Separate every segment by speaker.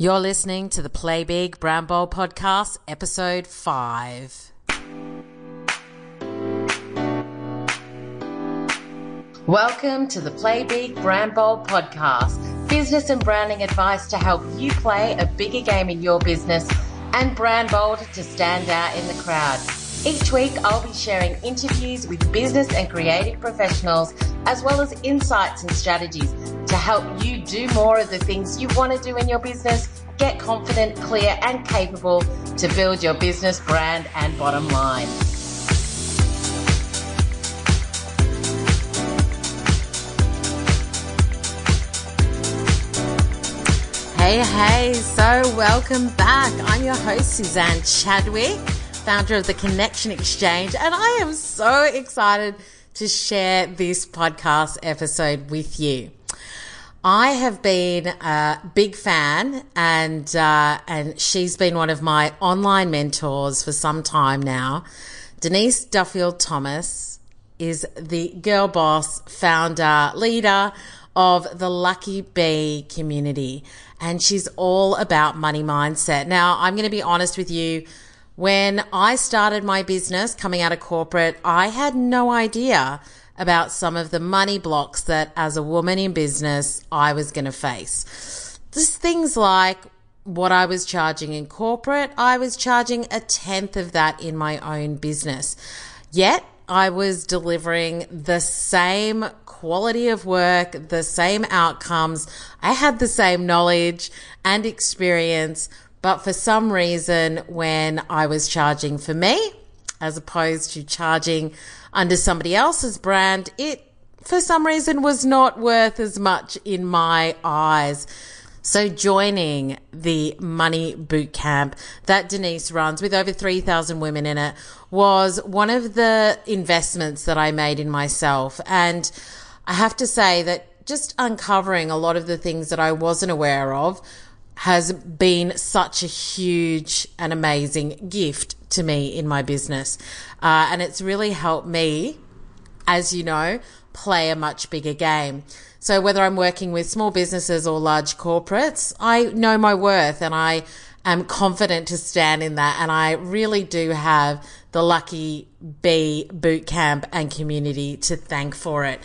Speaker 1: You're listening to the Play Big Brand Bold podcast, episode 5. Welcome to the Play Big Brand Bold podcast, business and branding advice to help you play a bigger game in your business and brand bold to stand out in the crowd. Each week, I'll be sharing interviews with business and creative professionals, as well as insights and strategies to help you do more of the things you want to do in your business, get confident, clear, and capable to build your business brand and bottom line. Hey, hey, so welcome back. I'm your host, Suzanne Chadwick founder of the Connection Exchange, and I am so excited to share this podcast episode with you. I have been a big fan, and uh, and she's been one of my online mentors for some time now. Denise Duffield Thomas is the girl boss, founder, leader of the Lucky Bee community, and she's all about money mindset. Now, I'm going to be honest with you when I started my business coming out of corporate, I had no idea about some of the money blocks that as a woman in business I was going to face. Just things like what I was charging in corporate, I was charging a tenth of that in my own business. Yet I was delivering the same quality of work, the same outcomes. I had the same knowledge and experience but for some reason, when I was charging for me, as opposed to charging under somebody else's brand, it for some reason was not worth as much in my eyes. So joining the money boot camp that Denise runs with over 3,000 women in it was one of the investments that I made in myself. And I have to say that just uncovering a lot of the things that I wasn't aware of has been such a huge and amazing gift to me in my business. Uh, and it's really helped me, as you know, play a much bigger game. So whether I'm working with small businesses or large corporates, I know my worth and I am confident to stand in that. And I really do have the Lucky Bee boot camp and community to thank for it.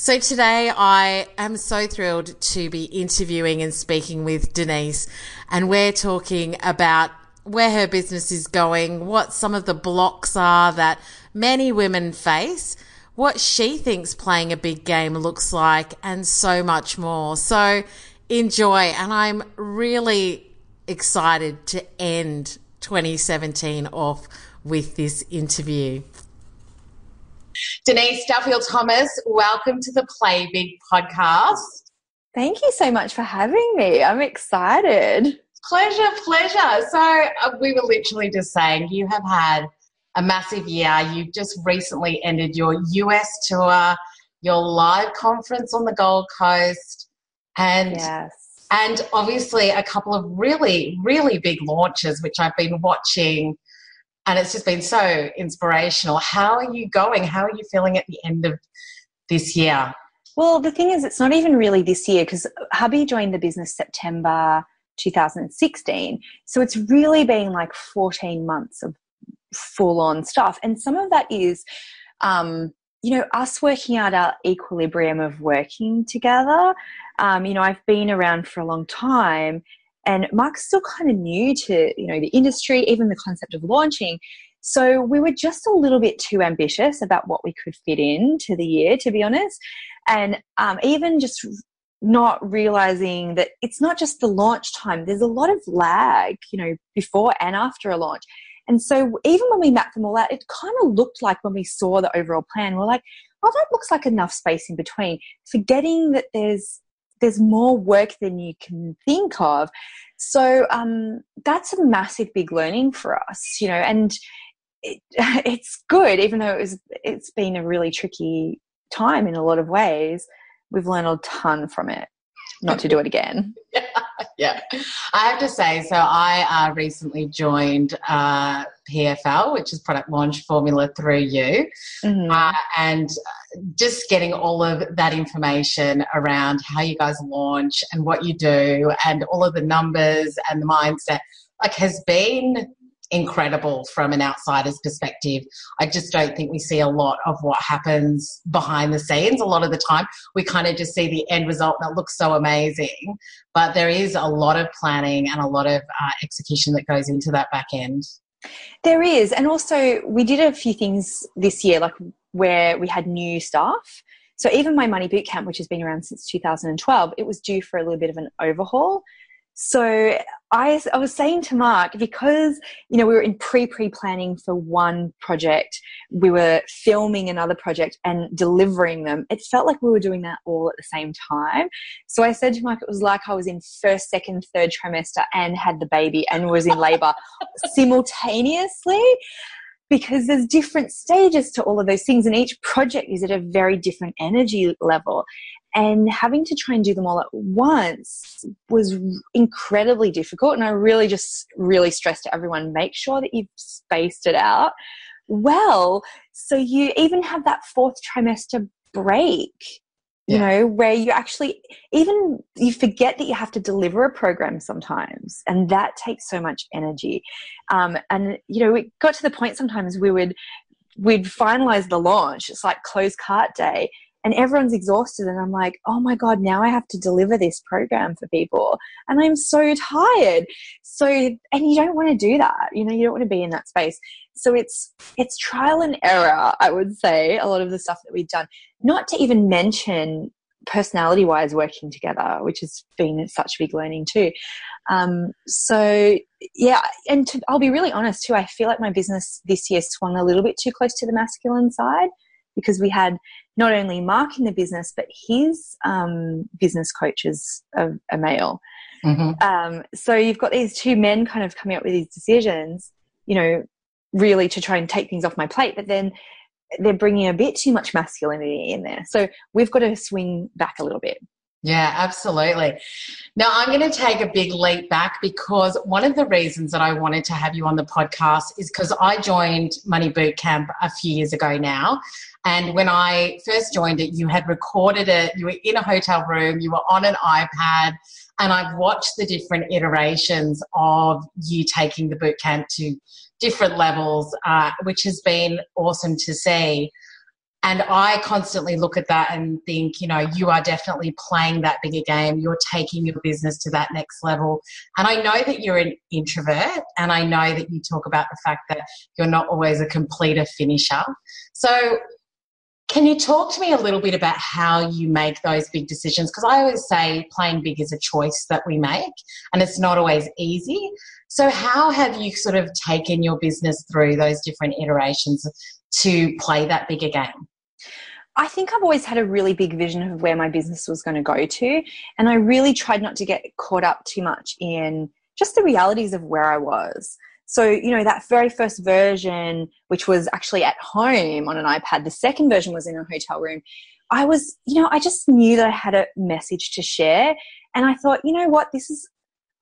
Speaker 1: So today I am so thrilled to be interviewing and speaking with Denise and we're talking about where her business is going, what some of the blocks are that many women face, what she thinks playing a big game looks like and so much more. So enjoy and I'm really excited to end 2017 off with this interview. Denise Duffield Thomas, welcome to the Play Big podcast.
Speaker 2: Thank you so much for having me. I'm excited.
Speaker 1: Pleasure, pleasure. So, uh, we were literally just saying you have had a massive year. You've just recently ended your US tour, your live conference on the Gold Coast, and yes. and obviously a couple of really, really big launches, which I've been watching and it's just been so inspirational. How are you going? How are you feeling at the end of this year?
Speaker 2: Well, the thing is, it's not even really this year because hubby joined the business September 2016. So it's really been like 14 months of full on stuff. And some of that is, um, you know, us working out our equilibrium of working together. Um, you know, I've been around for a long time and Mark's still kind of new to, you know, the industry, even the concept of launching. So we were just a little bit too ambitious about what we could fit into the year, to be honest. And um, even just not realizing that it's not just the launch time, there's a lot of lag, you know, before and after a launch. And so even when we mapped them all out, it kind of looked like when we saw the overall plan, we're like, oh, that looks like enough space in between. Forgetting that there's there's more work than you can think of. So um, that's a massive big learning for us, you know, and it, it's good, even though it was it's been a really tricky time in a lot of ways. We've learned a ton from it, not to do it again.
Speaker 1: yeah.
Speaker 3: I have to say. So I uh, recently joined uh, PFL, which is Product Launch Formula through you, mm-hmm. uh, and just getting all of that information around how you guys launch and what you do, and all of the numbers and the mindset, like has been incredible from an outsider's perspective. I just don't think we see a lot of what happens behind the scenes. A lot of the time, we kind of just see the end result that looks so amazing, but there is a lot of planning and a lot of uh, execution that goes into that back end.
Speaker 2: There is, and also we did a few things this year, like where we had new staff. So even my money boot camp, which has been around since 2012, it was due for a little bit of an overhaul. So I, I was saying to Mark, because, you know, we were in pre pre planning for one project, we were filming another project and delivering them. It felt like we were doing that all at the same time. So I said to Mark, it was like I was in first, second, third trimester and had the baby and was in labor simultaneously because there's different stages to all of those things and each project is at a very different energy level and having to try and do them all at once was incredibly difficult and i really just really stressed to everyone make sure that you've spaced it out well so you even have that fourth trimester break you yeah. know where you actually even you forget that you have to deliver a program sometimes and that takes so much energy. Um, and you know it got to the point sometimes we would we'd finalize the launch. It's like close cart day and everyone's exhausted and i'm like oh my god now i have to deliver this program for people. And i'm so tired. So and you don't want to do that you know you don't want to be in that space. So it's it's trial and error i would say a lot of the stuff that we've done. Not to even mention personality wise working together which has been such a big learning too. Um, so yeah and to, i'll be really honest too i feel like my business this year swung a little bit too close to the masculine side because we had not only Mark in the business, but his um, business coach is a, a male. Mm-hmm. Um, so you've got these two men kind of coming up with these decisions, you know, really to try and take things off my plate, but then they're bringing a bit too much masculinity in there. So we've got to swing back a little bit.
Speaker 3: Yeah, absolutely. Now, I'm going to take a big leap back because one of the reasons that I wanted to have you on the podcast is because I joined Money Boot Camp a few years ago now. And when I first joined it, you had recorded it, you were in a hotel room, you were on an iPad, and I've watched the different iterations of you taking the boot camp to different levels, uh, which has been awesome to see. And I constantly look at that and think, you know, you are definitely playing that bigger game. You're taking your business to that next level. And I know that you're an introvert, and I know that you talk about the fact that you're not always a completer finisher. So, can you talk to me a little bit about how you make those big decisions? Because I always say playing big is a choice that we make, and it's not always easy. So, how have you sort of taken your business through those different iterations to play that bigger game?
Speaker 2: I think I've always had a really big vision of where my business was going to go to. And I really tried not to get caught up too much in just the realities of where I was. So, you know, that very first version, which was actually at home on an iPad, the second version was in a hotel room. I was, you know, I just knew that I had a message to share. And I thought, you know what, this is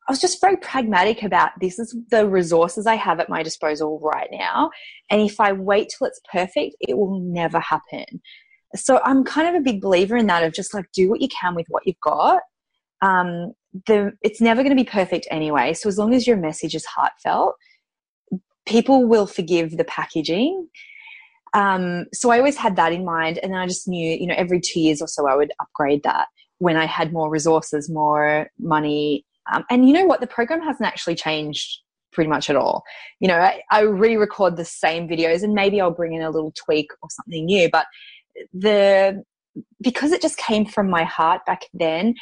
Speaker 2: I was just very pragmatic about this is the resources I have at my disposal right now. And if I wait till it's perfect, it will never happen. So I'm kind of a big believer in that of just like do what you can with what you've got. Um, the it's never going to be perfect anyway. So as long as your message is heartfelt, people will forgive the packaging. Um, so I always had that in mind, and I just knew, you know, every two years or so I would upgrade that when I had more resources, more money, um, and you know what? The program hasn't actually changed pretty much at all. You know, I, I re record the same videos and maybe I'll bring in a little tweak or something new, but the because it just came from my heart back then,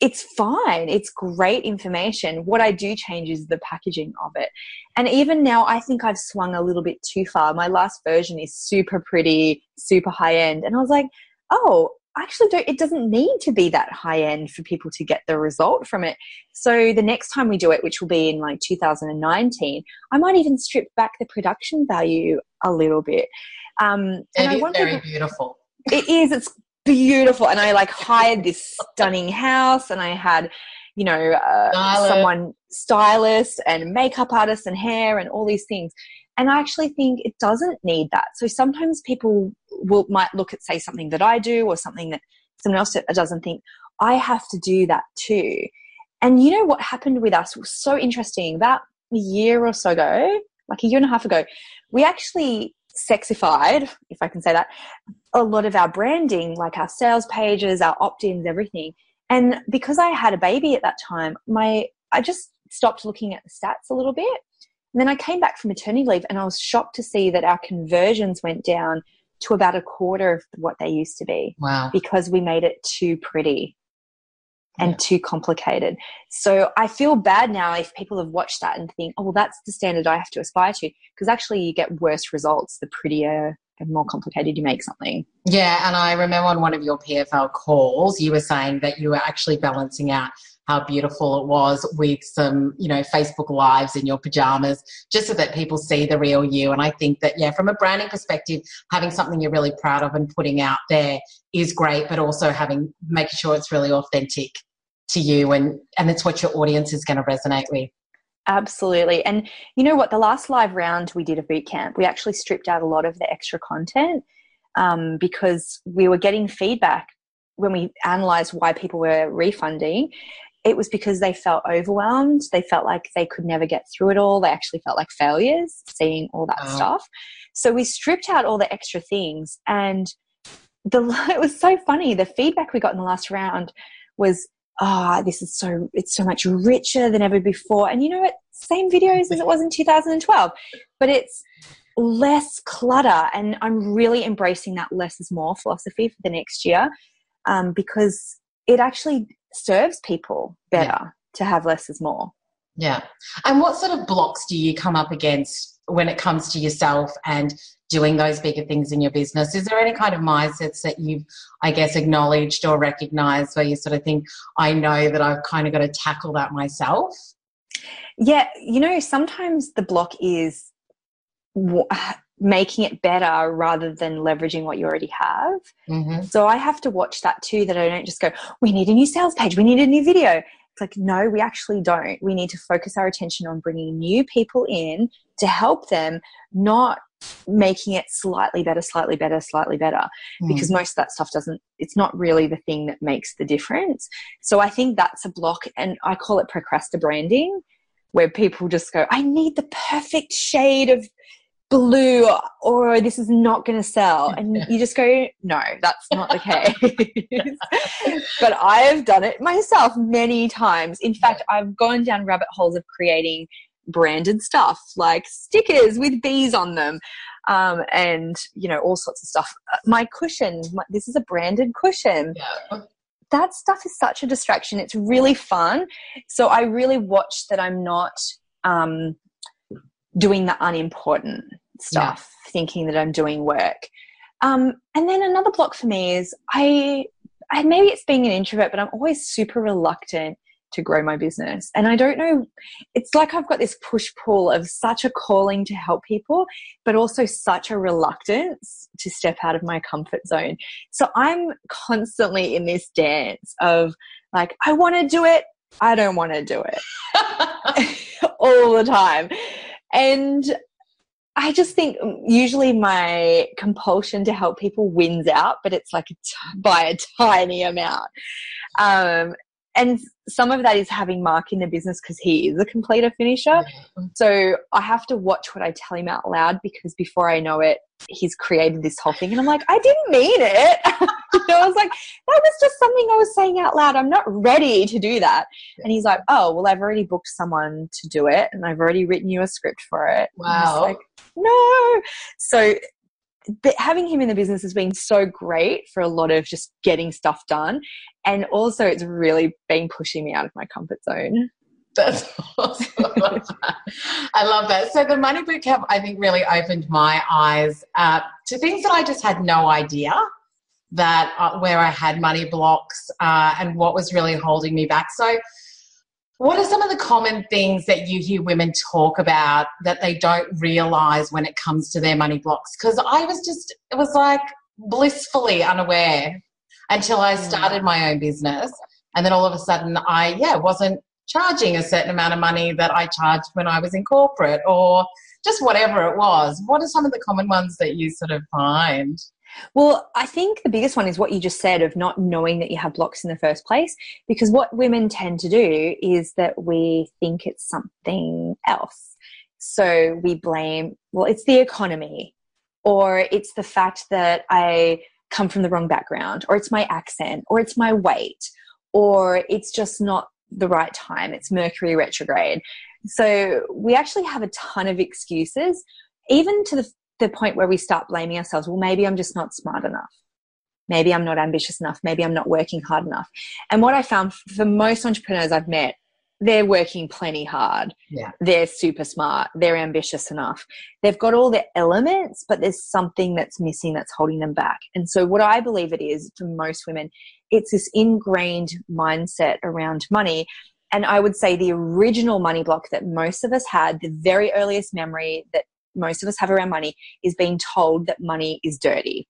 Speaker 2: it's fine. It's great information. What I do change is the packaging of it. And even now, I think I've swung a little bit too far. My last version is super pretty, super high end. And I was like, oh, actually don't it doesn't need to be that high end for people to get the result from it. So the next time we do it which will be in like 2019 i might even strip back the production value a little bit.
Speaker 3: Um and i want very people, beautiful.
Speaker 2: It is it's beautiful. And i like hired this stunning house and i had you know, uh, someone stylist and makeup artist and hair and all these things. And I actually think it doesn't need that. So sometimes people will might look at say something that I do or something that someone else doesn't think I have to do that too. And you know what happened with us was so interesting. About a year or so ago, like a year and a half ago, we actually sexified, if I can say that, a lot of our branding, like our sales pages, our opt-ins, everything. And because I had a baby at that time, my I just stopped looking at the stats a little bit. And then I came back from maternity leave and I was shocked to see that our conversions went down to about a quarter of what they used to be.
Speaker 3: Wow.
Speaker 2: Because we made it too pretty and yeah. too complicated. So I feel bad now if people have watched that and think, oh, well, that's the standard I have to aspire to. Because actually, you get worse results the prettier and more complicated you make something.
Speaker 3: Yeah. And I remember on one of your PFL calls, you were saying that you were actually balancing out how beautiful it was with some, you know, Facebook lives in your pajamas, just so that people see the real you. And I think that, yeah, from a branding perspective, having something you're really proud of and putting out there is great, but also having, making sure it's really authentic to you and, and it's what your audience is going to resonate with.
Speaker 2: Absolutely. And you know what? The last live round we did a boot camp, we actually stripped out a lot of the extra content um, because we were getting feedback when we analyzed why people were refunding it was because they felt overwhelmed. They felt like they could never get through it all. They actually felt like failures seeing all that oh. stuff. So we stripped out all the extra things and the it was so funny. The feedback we got in the last round was, ah, oh, this is so it's so much richer than ever before. And you know what? Same videos as it was in 2012, but it's less clutter. And I'm really embracing that less is more philosophy for the next year um, because it actually serves people better yeah. to have less is more.
Speaker 3: Yeah. And what sort of blocks do you come up against when it comes to yourself and doing those bigger things in your business? Is there any kind of mindsets that you've, I guess, acknowledged or recognized where you sort of think, I know that I've kind of got to tackle that myself?
Speaker 2: Yeah. You know, sometimes the block is making it better rather than leveraging what you already have. Mm-hmm. So I have to watch that too, that I don't just go, we need a new sales page, we need a new video. It's like, no, we actually don't. We need to focus our attention on bringing new people in to help them, not making it slightly better, slightly better, slightly better. Mm. Because most of that stuff doesn't, it's not really the thing that makes the difference. So I think that's a block, and I call it procrastinating branding, where people just go, I need the perfect shade of blue or this is not going to sell. And you just go no that's not the case. But i have done it myself many times. In fact i've gone down rabbit holes of creating branded stuff like stickers with bees on them um, and you know all sorts of stuff. My cushion my, this is a branded cushion. Yeah. that stuff is such a distraction. It's really fun. So i really watch that i'm not um, doing the unimportant stuff, yeah. thinking that I'm doing work. Um, and then another block for me is I, I maybe it's being an introvert, but I'm always super reluctant to grow my business. And I don't know, it's like I've got this push pull of such a calling to help people, but also such a reluctance to step out of my comfort zone. So I'm constantly in this dance of like, I want to do it, I don't want to do it all the time. And I just think usually my compulsion to help people wins out, but it's like a t- by a tiny amount. Um, and some of that is having Mark in the business because he is a completer finisher. So I have to watch what I tell him out loud because before I know it, he's created this whole thing. And I'm like, I didn't mean it. I was like, that was just something I was saying out loud. I'm not ready to do that. And he's like, oh, well, I've already booked someone to do it and I've already written you a script for it.
Speaker 3: Wow.
Speaker 2: Like, no. So but having him in the business has been so great for a lot of just getting stuff done. And also, it's really been pushing me out of my comfort zone.
Speaker 3: That's awesome. I love that. So the money camp, I think, really opened my eyes uh, to things that I just had no idea that uh, where I had money blocks uh, and what was really holding me back. So what are some of the common things that you hear women talk about that they don't realize when it comes to their money blocks? Because I was just, it was like blissfully unaware until I started my own business
Speaker 1: And then all of a sudden, I, yeah, wasn't charging a certain amount of money that I charged when I was in corporate or just whatever it was. What are some of the common ones that you sort of find?
Speaker 2: Well, I think the biggest one is what you just said of not knowing that you have blocks in the first place. Because what women tend to do is that we think it's something else. So we blame, well, it's the economy, or it's the fact that I come from the wrong background, or it's my accent, or it's my weight, or it's just not the right time. It's Mercury retrograde. So we actually have a ton of excuses, even to the the point where we start blaming ourselves. Well, maybe I'm just not smart enough. Maybe I'm not ambitious enough. Maybe I'm not working hard enough. And what I found for most entrepreneurs I've met, they're working plenty hard.
Speaker 1: Yeah.
Speaker 2: They're super smart. They're ambitious enough. They've got all the elements, but there's something that's missing that's holding them back. And so, what I believe it is for most women, it's this ingrained mindset around money. And I would say the original money block that most of us had, the very earliest memory that most of us have around money is being told that money is dirty.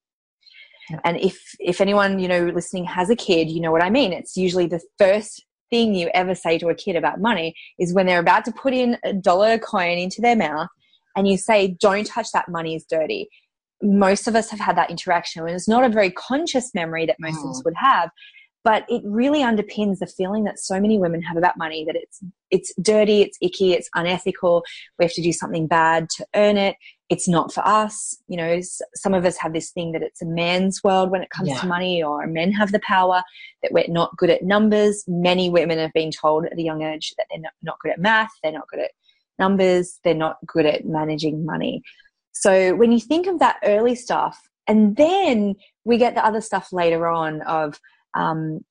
Speaker 2: Yeah. And if if anyone you know listening has a kid, you know what I mean. It's usually the first thing you ever say to a kid about money is when they're about to put in a dollar coin into their mouth, and you say, "Don't touch that. Money is dirty." Most of us have had that interaction, and it's not a very conscious memory that most of us mm. would have but it really underpins the feeling that so many women have about money that it's it's dirty it's icky it's unethical we have to do something bad to earn it it's not for us you know some of us have this thing that it's a man's world when it comes yeah. to money or men have the power that we're not good at numbers many women have been told at a young age that they're not, good at math they're not good at numbers they're not good at managing money so when you think of that early stuff and then we get the other stuff later on of um,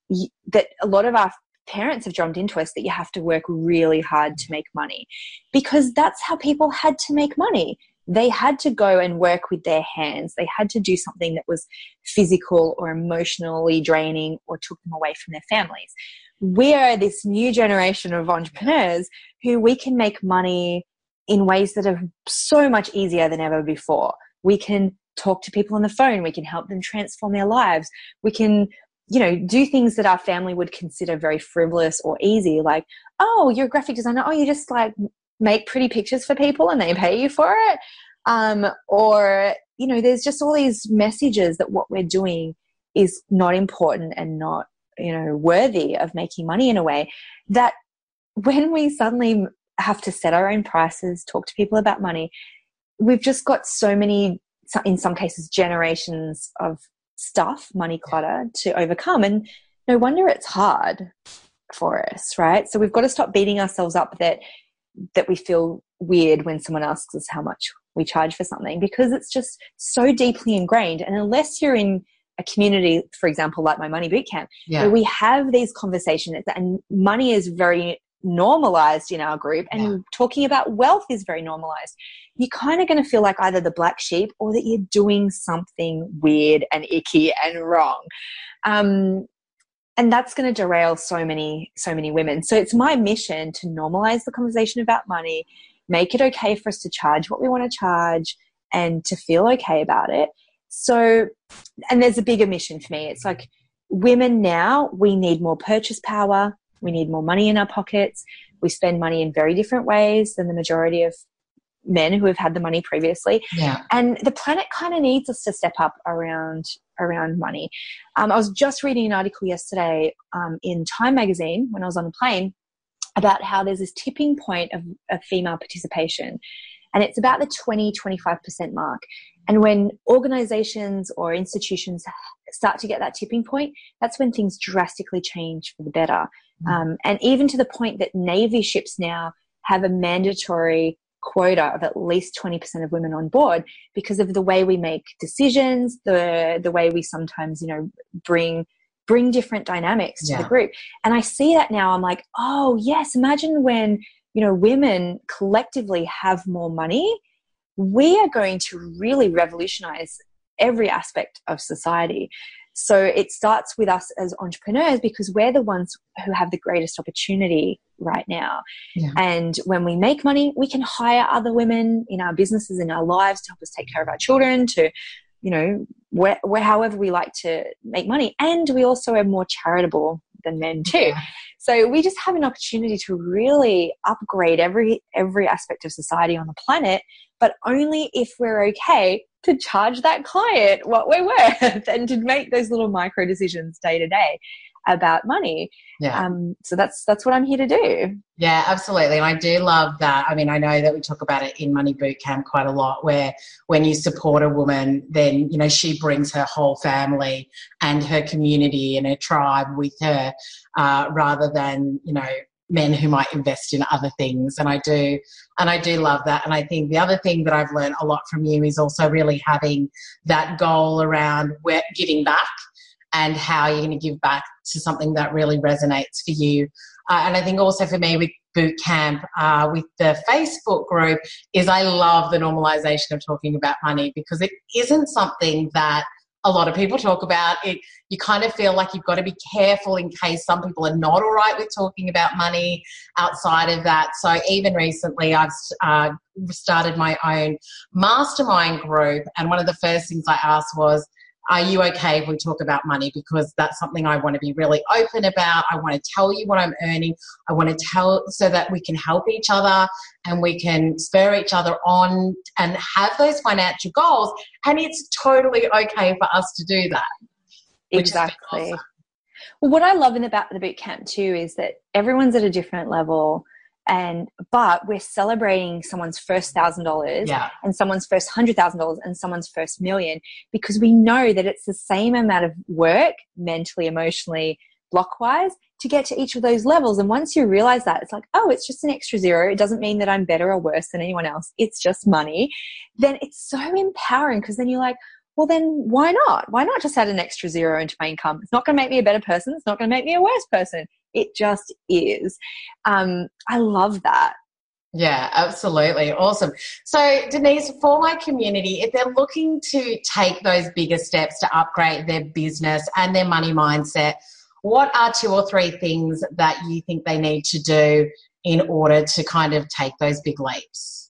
Speaker 2: that a lot of our parents have drummed into us that you have to work really hard to make money because that's how people had to make money. They had to go and work with their hands. They had to do something that was physical or emotionally draining or took them away from their families. We are this new generation of entrepreneurs who we can make money in ways that are so much easier than ever before. We can talk to people on the phone. We can help them transform their lives. We can you know, do things that our family would consider very frivolous or easy, like, oh, you're a graphic designer. Oh, you just like make pretty pictures for people and they pay you for it. Um, or, you know, there's just all these messages that what we're doing is not important and not, you know, worthy of making money in a way that when we suddenly have to set our own prices, talk to people about money, we've just got so many, in some cases, generations of stuff, money clutter to overcome. And no wonder it's hard for us, right? So we've got to stop beating ourselves up that that we feel weird when someone asks us how much we charge for something because it's just so deeply ingrained. And unless you're in a community, for example, like my money boot camp, yeah. where we have these conversations and money is very normalized in our group and yeah. talking about wealth is very normalized you're kind of going to feel like either the black sheep or that you're doing something weird and icky and wrong um, and that's going to derail so many so many women so it's my mission to normalize the conversation about money make it okay for us to charge what we want to charge and to feel okay about it so and there's a bigger mission for me it's like women now we need more purchase power we need more money in our pockets. We spend money in very different ways than the majority of men who have had the money previously.
Speaker 1: Yeah.
Speaker 2: And the planet kind of needs us to step up around around money. Um, I was just reading an article yesterday um, in Time magazine when I was on a plane about how there's this tipping point of, of female participation. And it's about the 20, 25% mark. And when organizations or institutions start to get that tipping point, that's when things drastically change for the better. Mm. Um, and even to the point that Navy ships now have a mandatory quota of at least 20% of women on board because of the way we make decisions, the, the way we sometimes, you know, bring, bring different dynamics to yeah. the group. And I see that now. I'm like, oh yes, imagine when, you know, women collectively have more money. We are going to really revolutionize every aspect of society. So it starts with us as entrepreneurs because we're the ones who have the greatest opportunity right now. Yeah. And when we make money, we can hire other women in our businesses, in our lives to help us take care of our children, to, you know, where, where, however we like to make money. And we also are more charitable than men too. Yeah. So we just have an opportunity to really upgrade every every aspect of society on the planet, but only if we're okay to charge that client what we're worth and to make those little micro decisions day to day about money. Yeah. Um, so that's that's what I'm here to do.
Speaker 3: Yeah, absolutely. And I do love that. I mean, I know that we talk about it in Money Bootcamp quite a lot, where when you support a woman, then you know she brings her whole family and her community and her tribe with her, uh, rather than you know men who might invest in other things and i do and i do love that and i think the other thing that i've learned a lot from you is also really having that goal around where, giving back and how you're going to give back to something that really resonates for you. Uh, and I think also for me with boot camp, uh, with the Facebook group, is I love the normalization of talking about money because it isn't something that a lot of people talk about it you kind of feel like you've got to be careful in case some people are not all right with talking about money outside of that so even recently i've uh, started my own mastermind group and one of the first things i asked was are you okay if we talk about money? Because that's something I want to be really open about. I want to tell you what I'm earning. I want to tell so that we can help each other and we can spur each other on and have those financial goals. And it's totally okay for us to do that.
Speaker 2: Exactly. Awesome. Well, what I love in about the boot camp too is that everyone's at a different level and but we're celebrating someone's first thousand dollars and someone's first hundred thousand dollars and someone's first million because we know that it's the same amount of work mentally emotionally blockwise to get to each of those levels. And once you realize that it's like oh it's just an extra zero. It doesn't mean that i'm better or worse than anyone else. It's just money. Then it's so empowering because then you're like well then why not? Why not just add an extra zero into my income? It's not going to make me a better person. It's not going to make me a worse person it just is. Um, I love that.
Speaker 3: Yeah, absolutely. Awesome. So, Denise, for my community, if they're looking to take those bigger steps to upgrade their business and their money mindset, what are two or three things that you think they need to do in order to kind of take those big leaps?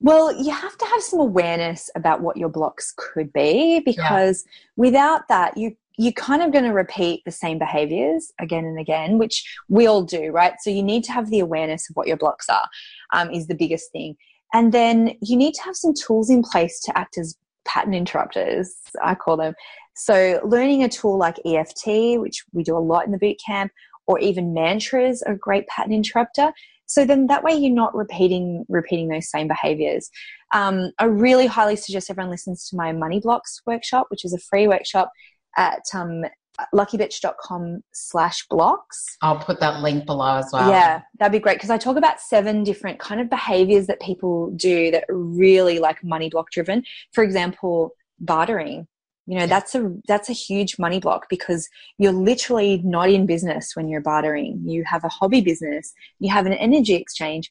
Speaker 2: Well, you have to have some awareness about what your blocks could be because yeah. without that, you you're kind of going to repeat the same behaviors again and again, which we all do, right? So you need to have the awareness of what your blocks are, um, is the biggest thing. And then you need to have some tools in place to act as pattern interrupters, I call them. So learning a tool like EFT, which we do a lot in the boot camp, or even mantras are a great pattern interrupter. So then that way you're not repeating repeating those same behaviors. Um, I really highly suggest everyone listens to my Money Blocks workshop, which is a free workshop at um, luckybitch.com slash blocks.
Speaker 3: I'll put that link below as well.
Speaker 2: Yeah, that'd be great because I talk about seven different kind of behaviors that people do that really like money block driven. For example, bartering. You know, that's a that's a huge money block because you're literally not in business when you're bartering. You have a hobby business, you have an energy exchange,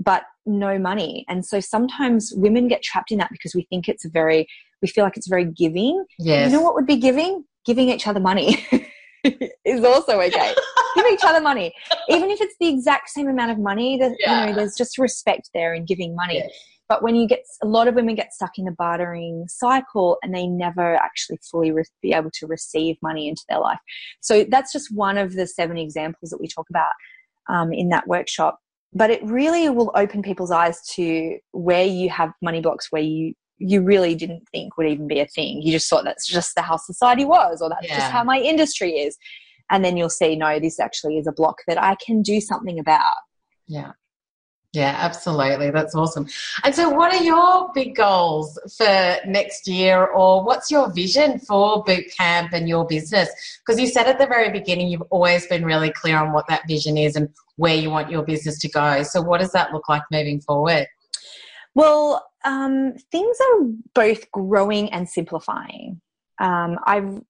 Speaker 2: but no money. And so sometimes women get trapped in that because we think it's a very we feel like it's very giving. You know what would be giving? Giving each other money is also okay. Give each other money. Even if it's the exact same amount of money, that yeah. you know, there's just respect there in giving money. Yes. But when you get a lot of women get stuck in the bartering cycle and they never actually fully re- be able to receive money into their life. So that's just one of the seven examples that we talk about um, in that workshop. But it really will open people's eyes to where you have money blocks, where you you really didn't think would even be a thing. You just thought that's just the how society was, or that's yeah. just how my industry is. And then you'll see, no, this actually is a block that I can do something about.
Speaker 3: Yeah. Yeah, absolutely. That's awesome. And so, what are your big goals for next year, or what's your vision for boot camp and your business? Because you said at the very beginning you've always been really clear on what that vision is and where you want your business to go. So, what does that look like moving forward?
Speaker 2: Well, um, things are both growing and simplifying. Um, I've,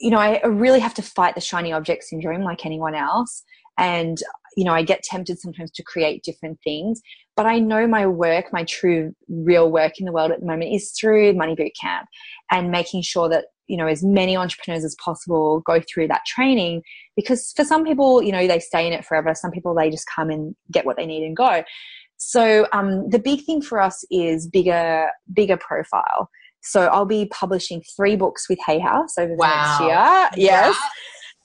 Speaker 2: you know, I really have to fight the shiny object syndrome like anyone else. And, you know, I get tempted sometimes to create different things. But I know my work, my true, real work in the world at the moment is through Money Boot Camp and making sure that you know as many entrepreneurs as possible go through that training because for some people you know they stay in it forever some people they just come and get what they need and go so um, the big thing for us is bigger, bigger profile. So I'll be publishing three books with Hay House over the
Speaker 3: Wow.
Speaker 2: next year. Yes.
Speaker 3: Yeah.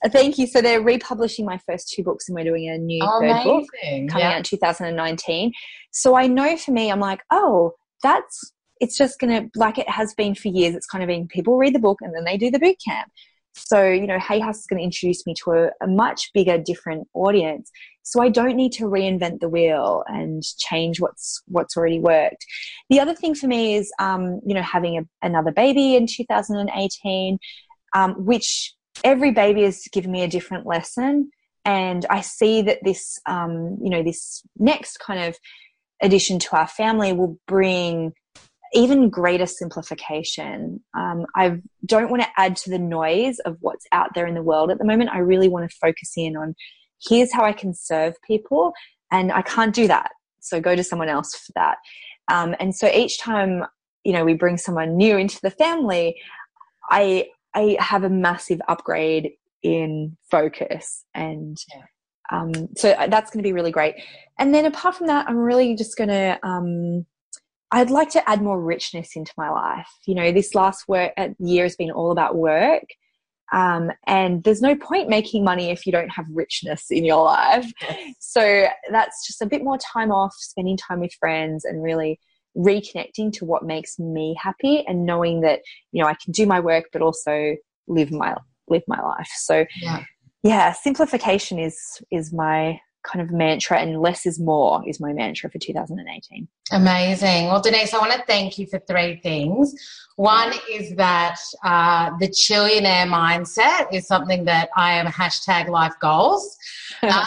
Speaker 2: Thank you. So they're republishing my first two books and we're doing a new
Speaker 3: Oh,
Speaker 2: third book coming
Speaker 3: Yeah.
Speaker 2: out in 2019. So I know for me, I'm like, oh, that's, it's just to, like it has been for years, it's kind of been people read the book and then they do the boot camp. So, you know, Hay House is going to introduce me to a, a much bigger, different audience. So I don't need to reinvent the wheel and change what's what's already worked. The other thing for me is, um, you know, having a, another baby in 2018, um, which every baby has given me a different lesson. And I see that this, um, you know, this next kind of addition to our family will bring even greater simplification. Um, I don't want to add to the noise of what's out there in the world at the moment. I really want to focus in on here's how I can serve people, and I can't do that. So go to someone else for that. Um, and so each time, you know, we bring someone new into the family, I I have a massive upgrade in focus and
Speaker 3: Yeah.
Speaker 2: um, so that's going to be really great. And then apart from that i'm really just going to um, i'd like to add more richness into my life. You know this last work uh, year has been all about work um, and there's no point making money if you don't have richness in your life. So that's just a bit more time off spending time with friends and really reconnecting to what makes me happy and knowing that you know i can do my work but also live my live my life so
Speaker 3: Yeah.
Speaker 2: yeah simplification is is my kind of mantra and less is more is my mantra for 2018
Speaker 3: Amazing. Well, Denise, I want to thank you for three things. One is that uh, the chillionaire mindset is something that I am hashtag life goals uh,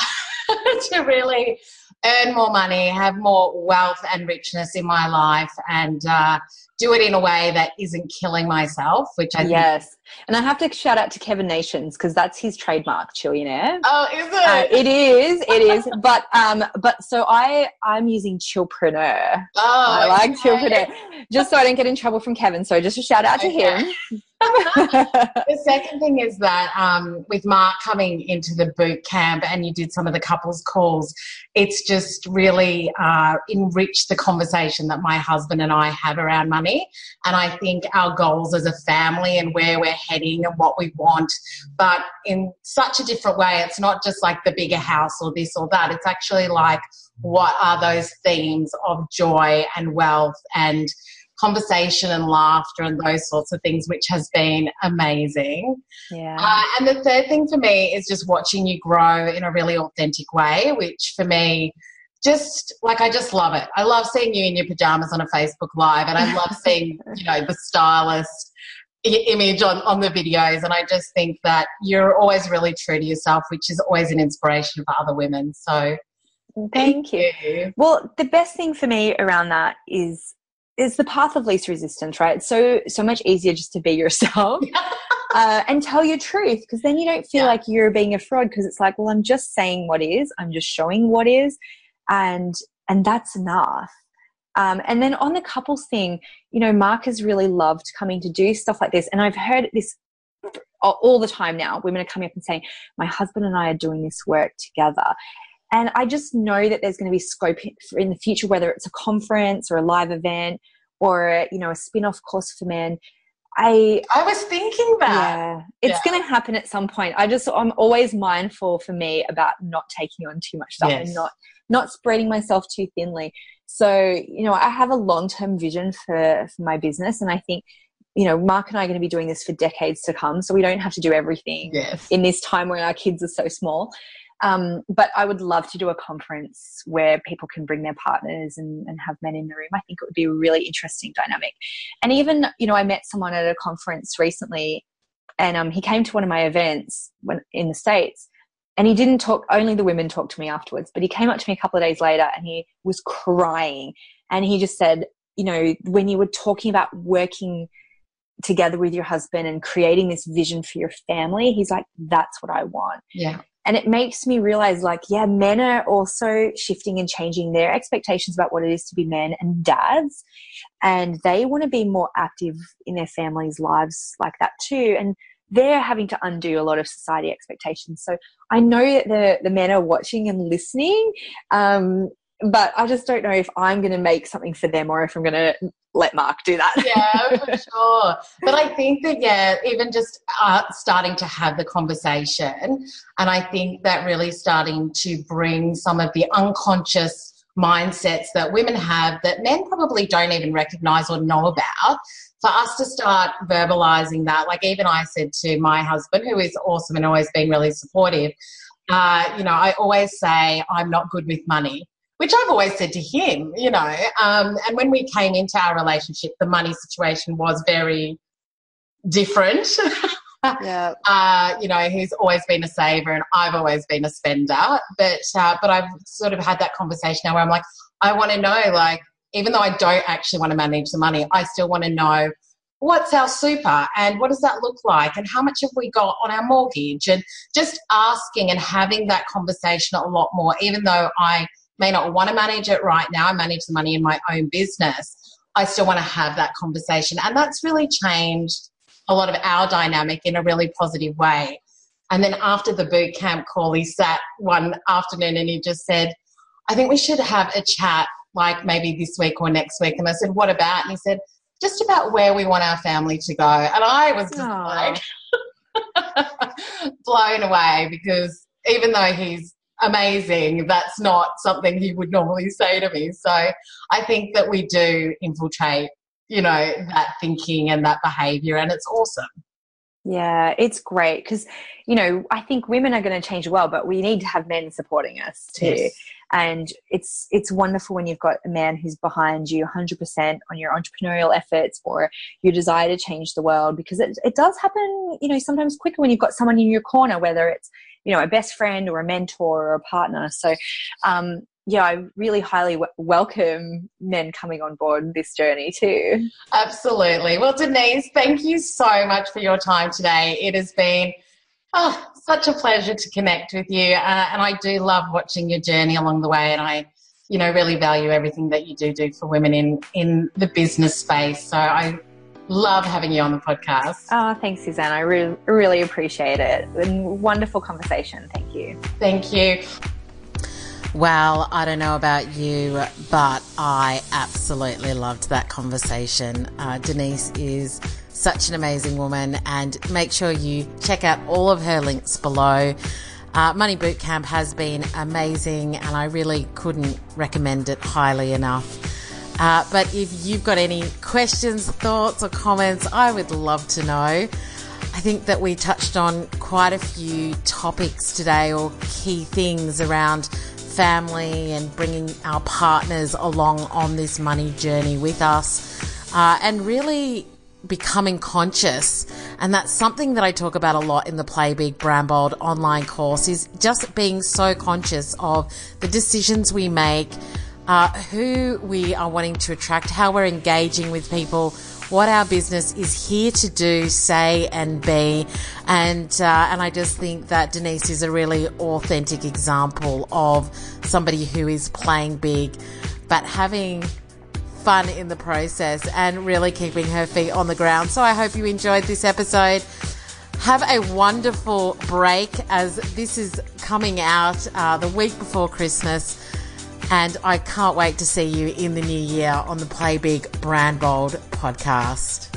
Speaker 3: to really earn more money, have more wealth and richness in my life, and uh, do it in a way that isn't killing myself, which I think.
Speaker 2: yes and i have to shout out to kevin nations because that's his trademark chillionaire
Speaker 3: Oh, is it?
Speaker 2: uh, it is it is but um but so i i'm using chillpreneur
Speaker 3: oh,
Speaker 2: i like
Speaker 3: okay.
Speaker 2: chillpreneur just so i don't get in trouble from kevin so just a shout out to him
Speaker 3: The second thing is that um, with Mark coming into the boot camp and you did some of the couples calls, it's just really uh, enriched the conversation that my husband and I have around money. And I think our goals as a family and where we're heading and what we want, but in such a different way. It's not just like the bigger house or this or that. It's actually like, what are those themes of joy and wealth and conversation and laughter and those sorts of things, which has been amazing.
Speaker 2: yeah
Speaker 3: Uh, and the third thing for me is just watching you grow in a really authentic way, which for me, just like I just love it. I love seeing you in your pajamas on a Facebook Live, and I love seeing you know the stylist image on, on the videos. And I just think that you're always really true to yourself, which is always an inspiration for other women. So
Speaker 2: thank you
Speaker 3: you.
Speaker 2: Well, the best thing for me around that is is the path of least resistance, right? It's so so much easier just to be yourself uh, and tell your truth because then you don't feel
Speaker 3: Yeah.
Speaker 2: like you're being a fraud because it's like, well, I'm just saying what is, I'm just showing what is, and and that's enough. Um, and then on the couples thing, you know, Mark has really loved coming to do stuff like this, and I've heard this all the time now. Women are coming up and saying, "My husband and I are doing this work together." And I just know that there's going to be scope in the future, whether it's a conference or a live event or you know a spin-off course for men. I
Speaker 3: I was thinking that.
Speaker 2: yeah, it's
Speaker 3: Yeah.
Speaker 2: going to happen at some point. I just I'm always mindful for me about not taking on too much stuff
Speaker 3: Yes.
Speaker 2: and not not spreading myself too thinly. So you know I have a long term vision for for my business, and I think you know Mark and I are going to be doing this for decades to come. So we don't have to do everything
Speaker 3: Yes.
Speaker 2: in this time where our kids are so small. Um, but I would love to do a conference where people can bring their partners and, and have men in the room. I think it would be a really interesting dynamic. And even, you know, I met someone at a conference recently and um, he came to one of my events when, in the States and he didn't talk, only the women talked to me afterwards, but he came up to me a couple of days later and he was crying. And he just said, you know, when you were talking about working together with your husband and creating this vision for your family, he's like, that's what I want
Speaker 3: Yeah.
Speaker 2: And it makes me realize like yeah men are also shifting and changing their expectations about what it is to be men and dads. And they want to be more active in their families lives like that too. And they're having to undo a lot of society expectations. So i know that the, the men are watching and listening um, but i just don't know if i'm going to make something for them or if i'm going to let Mark do that.
Speaker 3: yeah, for sure. But I think that, yeah, even just uh, starting to have the conversation, and I think that really starting to bring some of the unconscious mindsets that women have that men probably don't even recognize or know about. For us to start verbalizing that, like even I said to my husband, who is awesome and always been really supportive, uh, you know, I always say, I'm not good with money which I've always said to him, you know. Um, and when we came into our relationship, the money situation was very different.
Speaker 2: yeah.
Speaker 3: Uh, you know, he's always been a saver, and I've always been a spender. But uh, but I've sort of had that conversation now where I'm like, I want to know, like, even though I don't actually want to manage the money, I still want to know what's our super and what does that look like and how much have we got on our mortgage and just asking and having that conversation a lot more even though i may not want to manage it right now. I manage the money in my own business. I still want to have that conversation. And that's really changed a lot of our dynamic in a really positive way. And then after the boot camp call, he sat one afternoon and he just said, I think we should have a chat like maybe this week or next week. And I said, What about? And he said, Just about where we want our family to go. And I was just Aww. like blown away because even though he's amazing. That's not something he would normally say to me. So I think that we do infiltrate, you know, that thinking and that behavior, and it's awesome.
Speaker 2: Yeah, it's great because, you know, I think women are going to change the world, but we need to have men supporting us too. Yes. And it's it's wonderful when you've got a man who's behind you 100% on your entrepreneurial efforts or your desire to change the world because it, it does happen, you know, sometimes quicker when you've got someone in your corner, whether it's you know a best friend or a mentor or a partner so um, yeah, I really highly w- welcome men coming on board this journey too.
Speaker 3: Absolutely. Well, Denise, thank you so much for your time today. It has been oh, such a pleasure to connect with you, uh, and I do love watching your journey along the way. And I, you know, really value everything that you do do for women in in the business space. So I Love having you on the podcast.
Speaker 2: Oh, thanks, Suzanne. I re- really appreciate it. Wonderful conversation. Thank you.
Speaker 3: Thank you.
Speaker 1: Well, I don't know about you, but I absolutely loved that conversation. Uh, Denise is such an amazing woman, and make sure you check out all of her links below. Uh, Money Bootcamp has been amazing, and I really couldn't recommend it highly enough. Uh, but if you've got any questions, thoughts, or comments, I would love to know. I think that we touched on quite a few topics today or key things around family and bringing our partners along on this money journey with us uh, and really becoming conscious. And that's something that I talk about a lot in the Play Big Brand Bold online course is just being so conscious of the decisions we make uh, who we are wanting to attract, how we're engaging with people, what our business is here to do, say, and be. And uh, and I just think that Denise is a really authentic example of somebody who is playing big, but having fun in the process and really keeping her feet on the ground. So I hope you enjoyed this episode. Have a wonderful break as this is coming out uh, the week before Christmas. And I can't wait to see you in the new year on the Play Big Brand Bold podcast.